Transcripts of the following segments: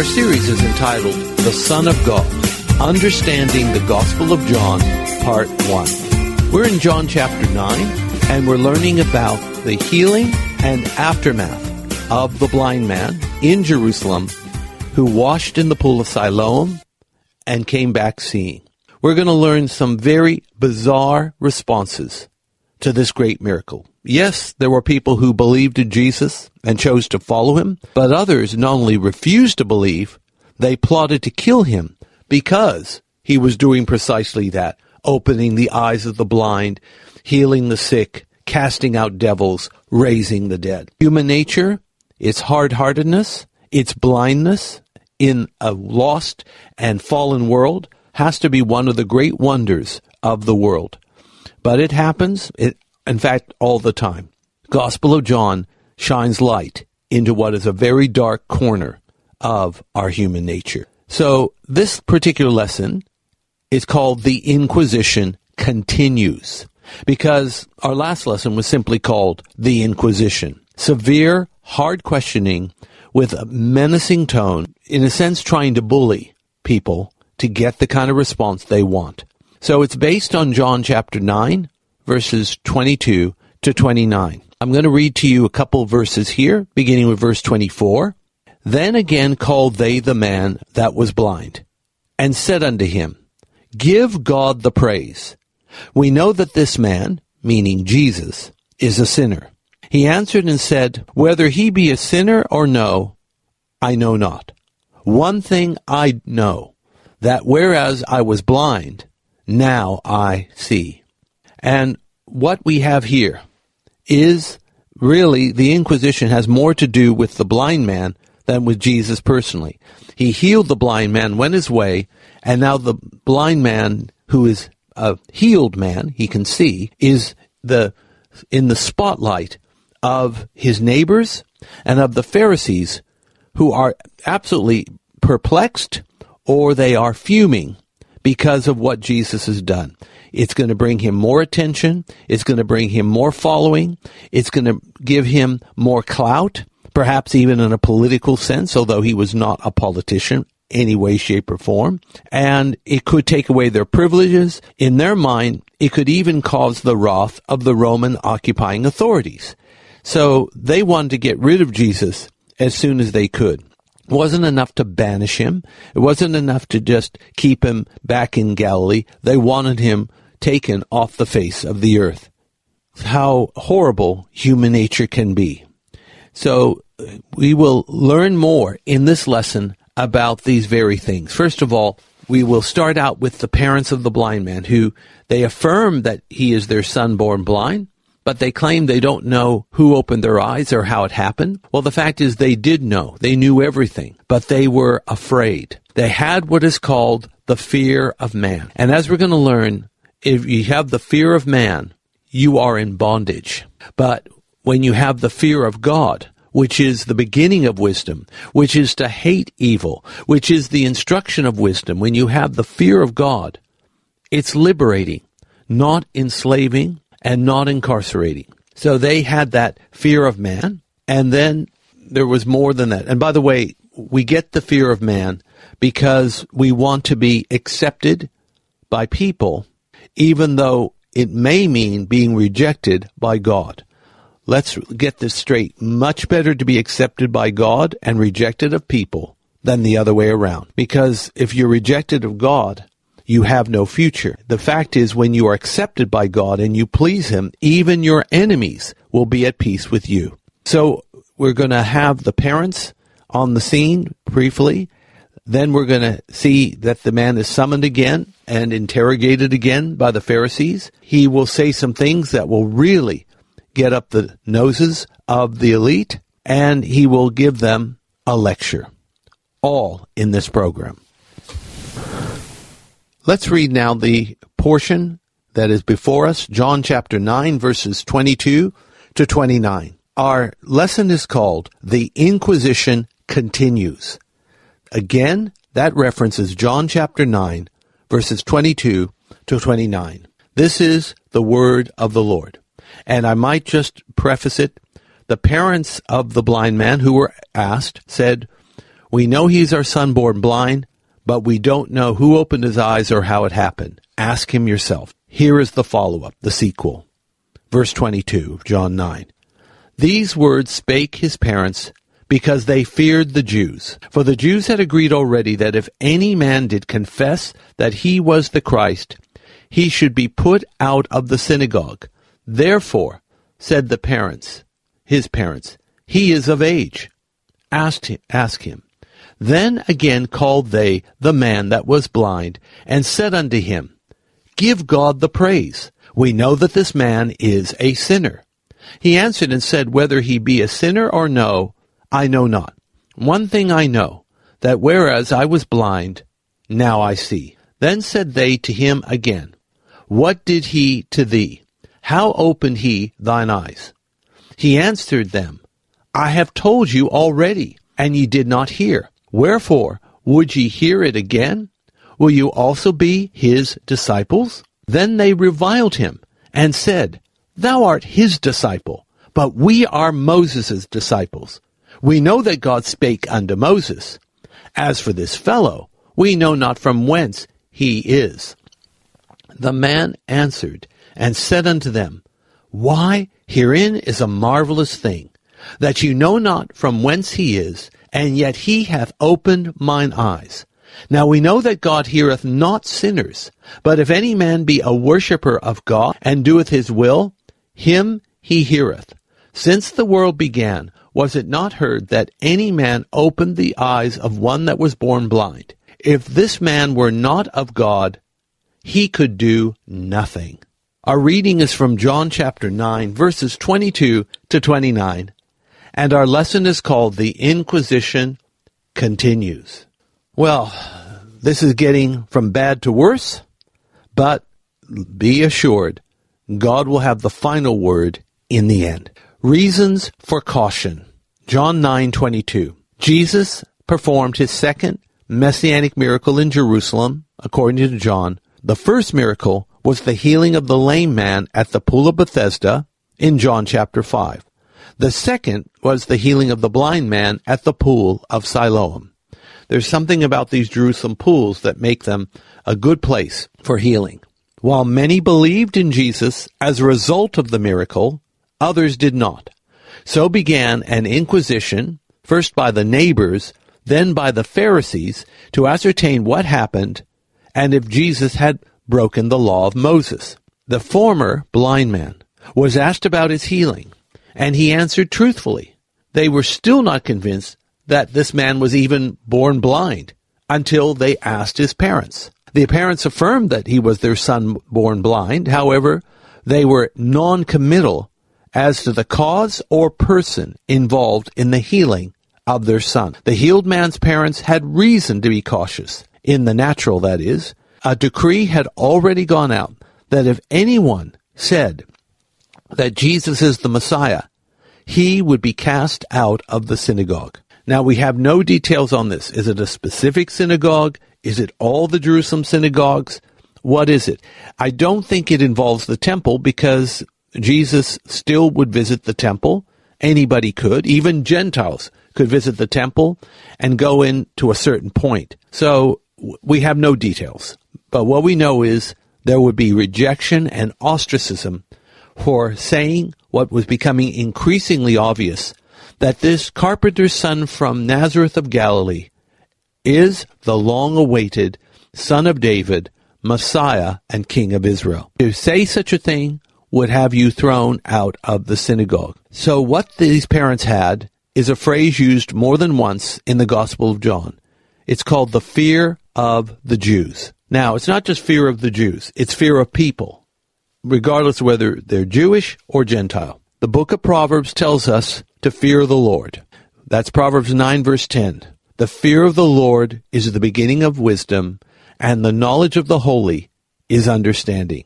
Our series is entitled The Son of God Understanding the Gospel of John, Part 1. We're in John chapter 9, and we're learning about the healing and aftermath of the blind man in Jerusalem who washed in the pool of Siloam and came back seeing. We're going to learn some very bizarre responses to this great miracle. Yes, there were people who believed in Jesus and chose to follow him, but others not only refused to believe, they plotted to kill him because he was doing precisely that, opening the eyes of the blind, healing the sick, casting out devils, raising the dead. Human nature, its hard-heartedness, its blindness in a lost and fallen world has to be one of the great wonders of the world. But it happens, it, in fact, all the time. Gospel of John shines light into what is a very dark corner of our human nature. So this particular lesson is called The Inquisition Continues because our last lesson was simply called The Inquisition. Severe, hard questioning with a menacing tone, in a sense trying to bully people to get the kind of response they want. So it's based on John chapter 9, verses 22 to 29. I'm going to read to you a couple verses here, beginning with verse 24. Then again called they the man that was blind, and said unto him, Give God the praise. We know that this man, meaning Jesus, is a sinner. He answered and said, Whether he be a sinner or no, I know not. One thing I know, that whereas I was blind, now I see. And what we have here is really the Inquisition has more to do with the blind man than with Jesus personally. He healed the blind man, went his way, and now the blind man who is a healed man, he can see, is the in the spotlight of his neighbors and of the Pharisees who are absolutely perplexed or they are fuming because of what Jesus has done. It's going to bring him more attention. It's going to bring him more following. It's going to give him more clout, perhaps even in a political sense, although he was not a politician any way, shape, or form. And it could take away their privileges. In their mind, it could even cause the wrath of the Roman occupying authorities. So they wanted to get rid of Jesus as soon as they could. It wasn't enough to banish him. It wasn't enough to just keep him back in Galilee. They wanted him taken off the face of the earth. How horrible human nature can be. So uh, we will learn more in this lesson about these very things. First of all, we will start out with the parents of the blind man who they affirm that he is their son born blind but they claim they don't know who opened their eyes or how it happened. Well, the fact is they did know. They knew everything, but they were afraid. They had what is called the fear of man. And as we're going to learn, if you have the fear of man, you are in bondage. But when you have the fear of God, which is the beginning of wisdom, which is to hate evil, which is the instruction of wisdom, when you have the fear of God, it's liberating, not enslaving, and not incarcerating. So they had that fear of man, and then there was more than that. And by the way, we get the fear of man because we want to be accepted by people, even though it may mean being rejected by God. Let's get this straight. Much better to be accepted by God and rejected of people than the other way around. Because if you're rejected of God, you have no future. The fact is, when you are accepted by God and you please Him, even your enemies will be at peace with you. So we're going to have the parents on the scene briefly. Then we're going to see that the man is summoned again and interrogated again by the Pharisees. He will say some things that will really get up the noses of the elite, and he will give them a lecture. All in this program. Let's read now the portion that is before us, John chapter 9, verses 22 to 29. Our lesson is called The Inquisition Continues. Again, that references John chapter 9, verses 22 to 29. This is the word of the Lord. And I might just preface it. The parents of the blind man who were asked said, We know he's our son born blind, but we don't know who opened his eyes or how it happened. Ask him yourself. Here is the follow up, the sequel. Verse 22 of John 9. These words spake his parents because they feared the Jews. For the Jews had agreed already that if any man did confess that he was the Christ, he should be put out of the synagogue. Therefore, said the parents, his parents, he is of age. Asked him, ask him. Then again called they the man that was blind, and said unto him, Give God the praise. We know that this man is a sinner. He answered and said, Whether he be a sinner or no, I know not. One thing I know, that whereas I was blind, now I see. Then said they to him again, What did he to thee? How opened he thine eyes? He answered them, I have told you already, and ye did not hear. Wherefore would ye hear it again? Will you also be his disciples? Then they reviled him, and said, Thou art his disciple, but we are Moses' disciples. We know that God spake unto Moses. As for this fellow, we know not from whence he is. The man answered and said unto them, Why, herein is a marvelous thing, that you know not from whence he is, and yet he hath opened mine eyes. Now we know that God heareth not sinners, but if any man be a worshipper of God, and doeth his will, him he heareth. Since the world began, was it not heard that any man opened the eyes of one that was born blind? If this man were not of God, he could do nothing. Our reading is from John chapter 9, verses 22 to 29, and our lesson is called The Inquisition Continues. Well, this is getting from bad to worse, but be assured, God will have the final word in the end. Reasons for caution. John 9:22. Jesus performed his second messianic miracle in Jerusalem, according to John. The first miracle was the healing of the lame man at the pool of Bethesda in John chapter 5. The second was the healing of the blind man at the pool of Siloam. There's something about these Jerusalem pools that make them a good place for healing. While many believed in Jesus as a result of the miracle, others did not. So began an inquisition, first by the neighbors, then by the Pharisees, to ascertain what happened and if Jesus had broken the law of Moses. The former blind man was asked about his healing, and he answered truthfully. They were still not convinced that this man was even born blind until they asked his parents. The parents affirmed that he was their son born blind. However, they were non-committal as to the cause or person involved in the healing of their son. The healed man's parents had reason to be cautious. In the natural, that is. A decree had already gone out that if anyone said that Jesus is the Messiah, he would be cast out of the synagogue. Now we have no details on this. Is it a specific synagogue? Is it all the Jerusalem synagogues? What is it? I don't think it involves the temple because Jesus still would visit the temple. Anybody could, even Gentiles could visit the temple and go in to a certain point. So we have no details. But what we know is there would be rejection and ostracism for saying what was becoming increasingly obvious that this carpenter's son from Nazareth of Galilee is the long awaited son of David, Messiah, and King of Israel. To say such a thing would have you thrown out of the synagogue. So what these parents had is a phrase used more than once in the Gospel of John. It's called the fear of the Jews. Now, it's not just fear of the Jews, it's fear of people, regardless of whether they're Jewish or Gentile. The book of Proverbs tells us to fear the Lord. That's Proverbs 9, verse 10. The fear of the Lord is the beginning of wisdom, and the knowledge of the holy is understanding.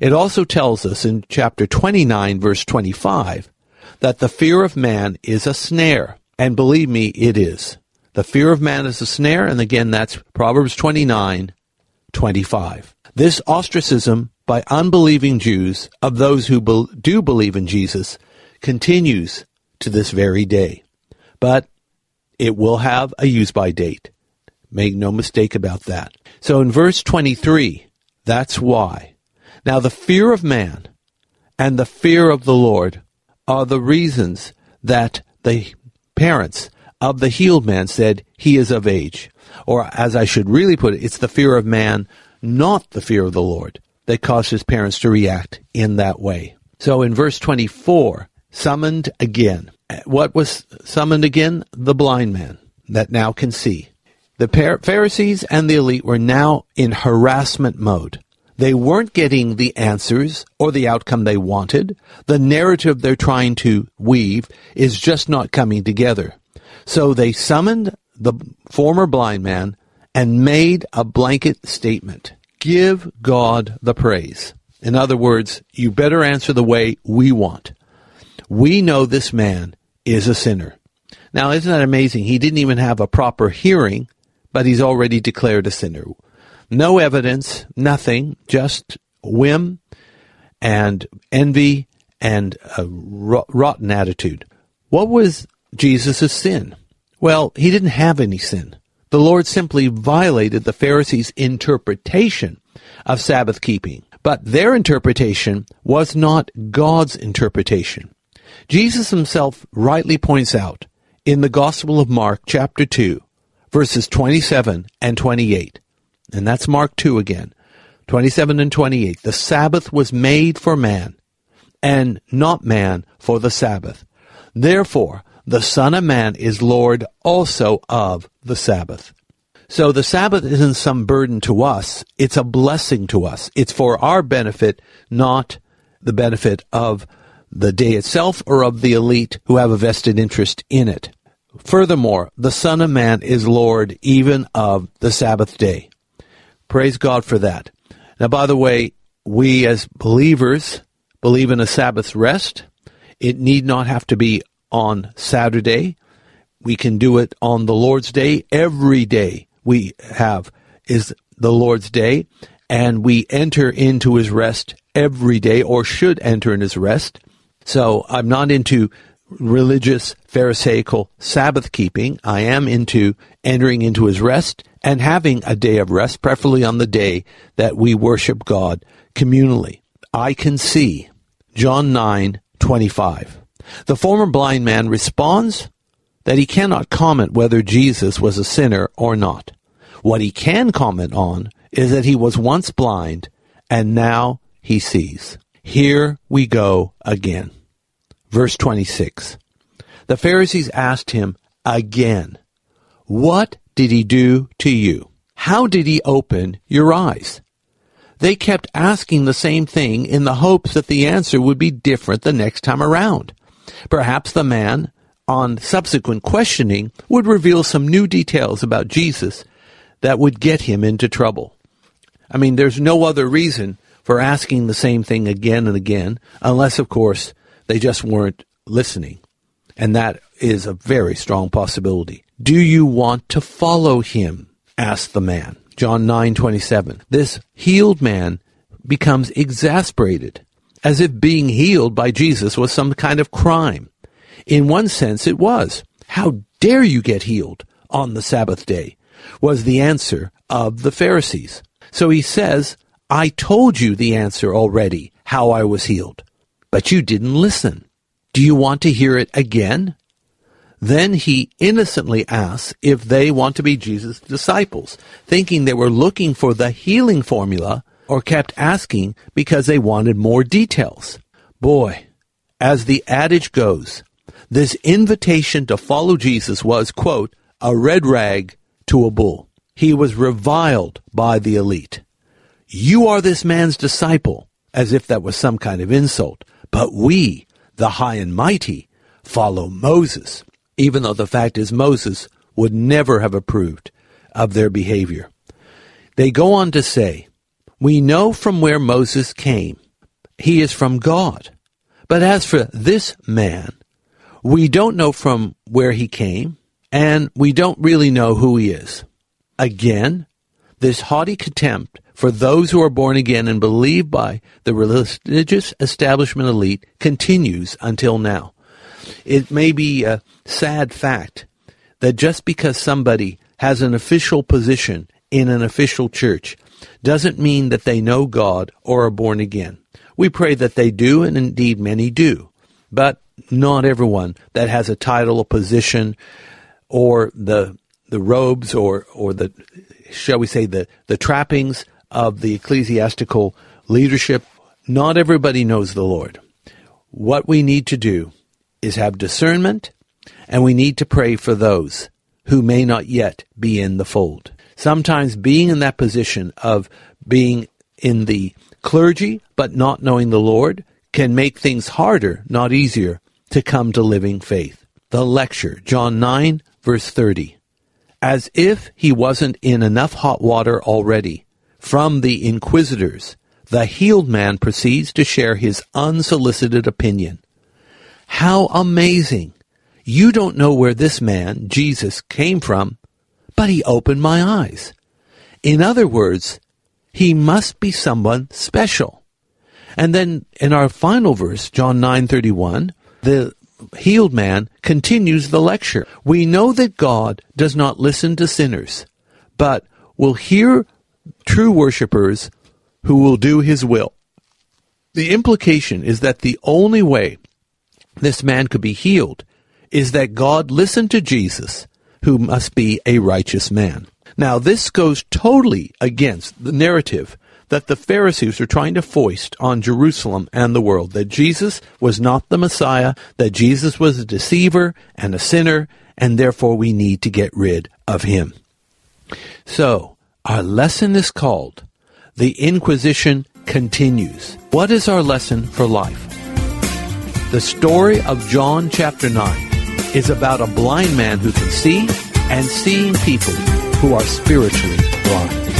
It also tells us in chapter 29, verse 25, that the fear of man is a snare. And believe me, it is. The fear of man is a snare, and again, that's Proverbs 29, 25. This ostracism by unbelieving Jews of those who be- do believe in Jesus continues to this very day. But it will have a use by date. Make no mistake about that. So in verse 23, that's why. Now the fear of man and the fear of the Lord are the reasons that the parents of the healed man said he is of age. Or as I should really put it, it's the fear of man, not the fear of the Lord, that caused his parents to react in that way. So in verse 24, summoned again. What was summoned again? The blind man that now can see. The Pharisees and the elite were now in harassment mode. They weren't getting the answers or the outcome they wanted. The narrative they're trying to weave is just not coming together. So they summoned the former blind man and made a blanket statement. Give God the praise. In other words, you better answer the way we want. We know this man is a sinner. Now, isn't that amazing? He didn't even have a proper hearing, but he's already declared a sinner. No evidence, nothing, just whim and envy and a rotten attitude. What was Jesus' sin? Well, he didn't have any sin. The Lord simply violated the Pharisees' interpretation of Sabbath keeping. But their interpretation was not God's interpretation. Jesus himself rightly points out in the Gospel of Mark, chapter 2, verses 27 and 28, and that's Mark 2 again, 27 and 28. The Sabbath was made for man, and not man for the Sabbath. Therefore, the Son of Man is Lord also of the Sabbath. So the Sabbath isn't some burden to us. It's a blessing to us. It's for our benefit, not the benefit of the day itself or of the elite who have a vested interest in it. Furthermore, the Son of Man is Lord even of the Sabbath day. Praise God for that. Now, by the way, we as believers believe in a Sabbath rest. It need not have to be on Saturday. We can do it on the Lord's day. Every day we have is the Lord's day, and we enter into his rest every day, or should enter in his rest. So I'm not into religious Pharisaical Sabbath keeping. I am into entering into his rest and having a day of rest, preferably on the day that we worship God communally. I can see John 9, 25. The former blind man responds that he cannot comment whether Jesus was a sinner or not. What he can comment on is that he was once blind and now he sees. Here we go again. Verse 26. The Pharisees asked him again, What did he do to you? How did he open your eyes? They kept asking the same thing in the hopes that the answer would be different the next time around. Perhaps the man, on subsequent questioning, would reveal some new details about Jesus that would get him into trouble. I mean, there's no other reason for asking the same thing again and again, unless, of course, they just weren't listening. And that is a very strong possibility. Do you want to follow him? asked the man. John 9:27. This healed man becomes exasperated as if being healed by Jesus was some kind of crime. In one sense, it was. How dare you get healed on the Sabbath day? was the answer of the Pharisees. So he says, I told you the answer already, how I was healed, but you didn't listen. Do you want to hear it again? Then he innocently asks if they want to be Jesus' disciples, thinking they were looking for the healing formula or kept asking because they wanted more details. Boy, as the adage goes, this invitation to follow Jesus was, quote, a red rag to a bull. He was reviled by the elite. You are this man's disciple, as if that was some kind of insult. But we, the high and mighty, follow Moses, even though the fact is Moses would never have approved of their behavior. They go on to say, We know from where Moses came. He is from God. But as for this man, we don't know from where he came, and we don't really know who he is. Again, this haughty contempt for those who are born again and believe by the religious establishment elite continues until now. It may be a sad fact that just because somebody has an official position in an official church doesn't mean that they know God or are born again. We pray that they do, and indeed many do. But not everyone that has a title, a position, or the the robes or or the shall we say the the trappings of the ecclesiastical leadership. Not everybody knows the Lord. What we need to do is have discernment, and we need to pray for those who may not yet be in the fold. Sometimes being in that position of being in the clergy but not knowing the Lord can make things harder, not easier, to come to living faith. The lecture, John 9, verse 30. As if he wasn't in enough hot water already, from the inquisitors, the healed man proceeds to share his unsolicited opinion. How amazing! You don't know where this man, Jesus, came from, but he opened my eyes. In other words, he must be someone special. And then in our final verse, John 9:31, the healed man continues the lecture. We know that God does not listen to sinners, but will hear true worshippers who will do his will. The implication is that the only way this man could be healed is that God listened to Jesus, who must be a righteous man. Now, this goes totally against the narrative that the Pharisees are trying to foist on Jerusalem and the world that Jesus was not the Messiah, that Jesus was a deceiver and a sinner, and therefore we need to get rid of him. So, our lesson is called The Inquisition Continues. What is our lesson for life? The story of John chapter 9 is about a blind man who can see and seeing people who are spiritually blind.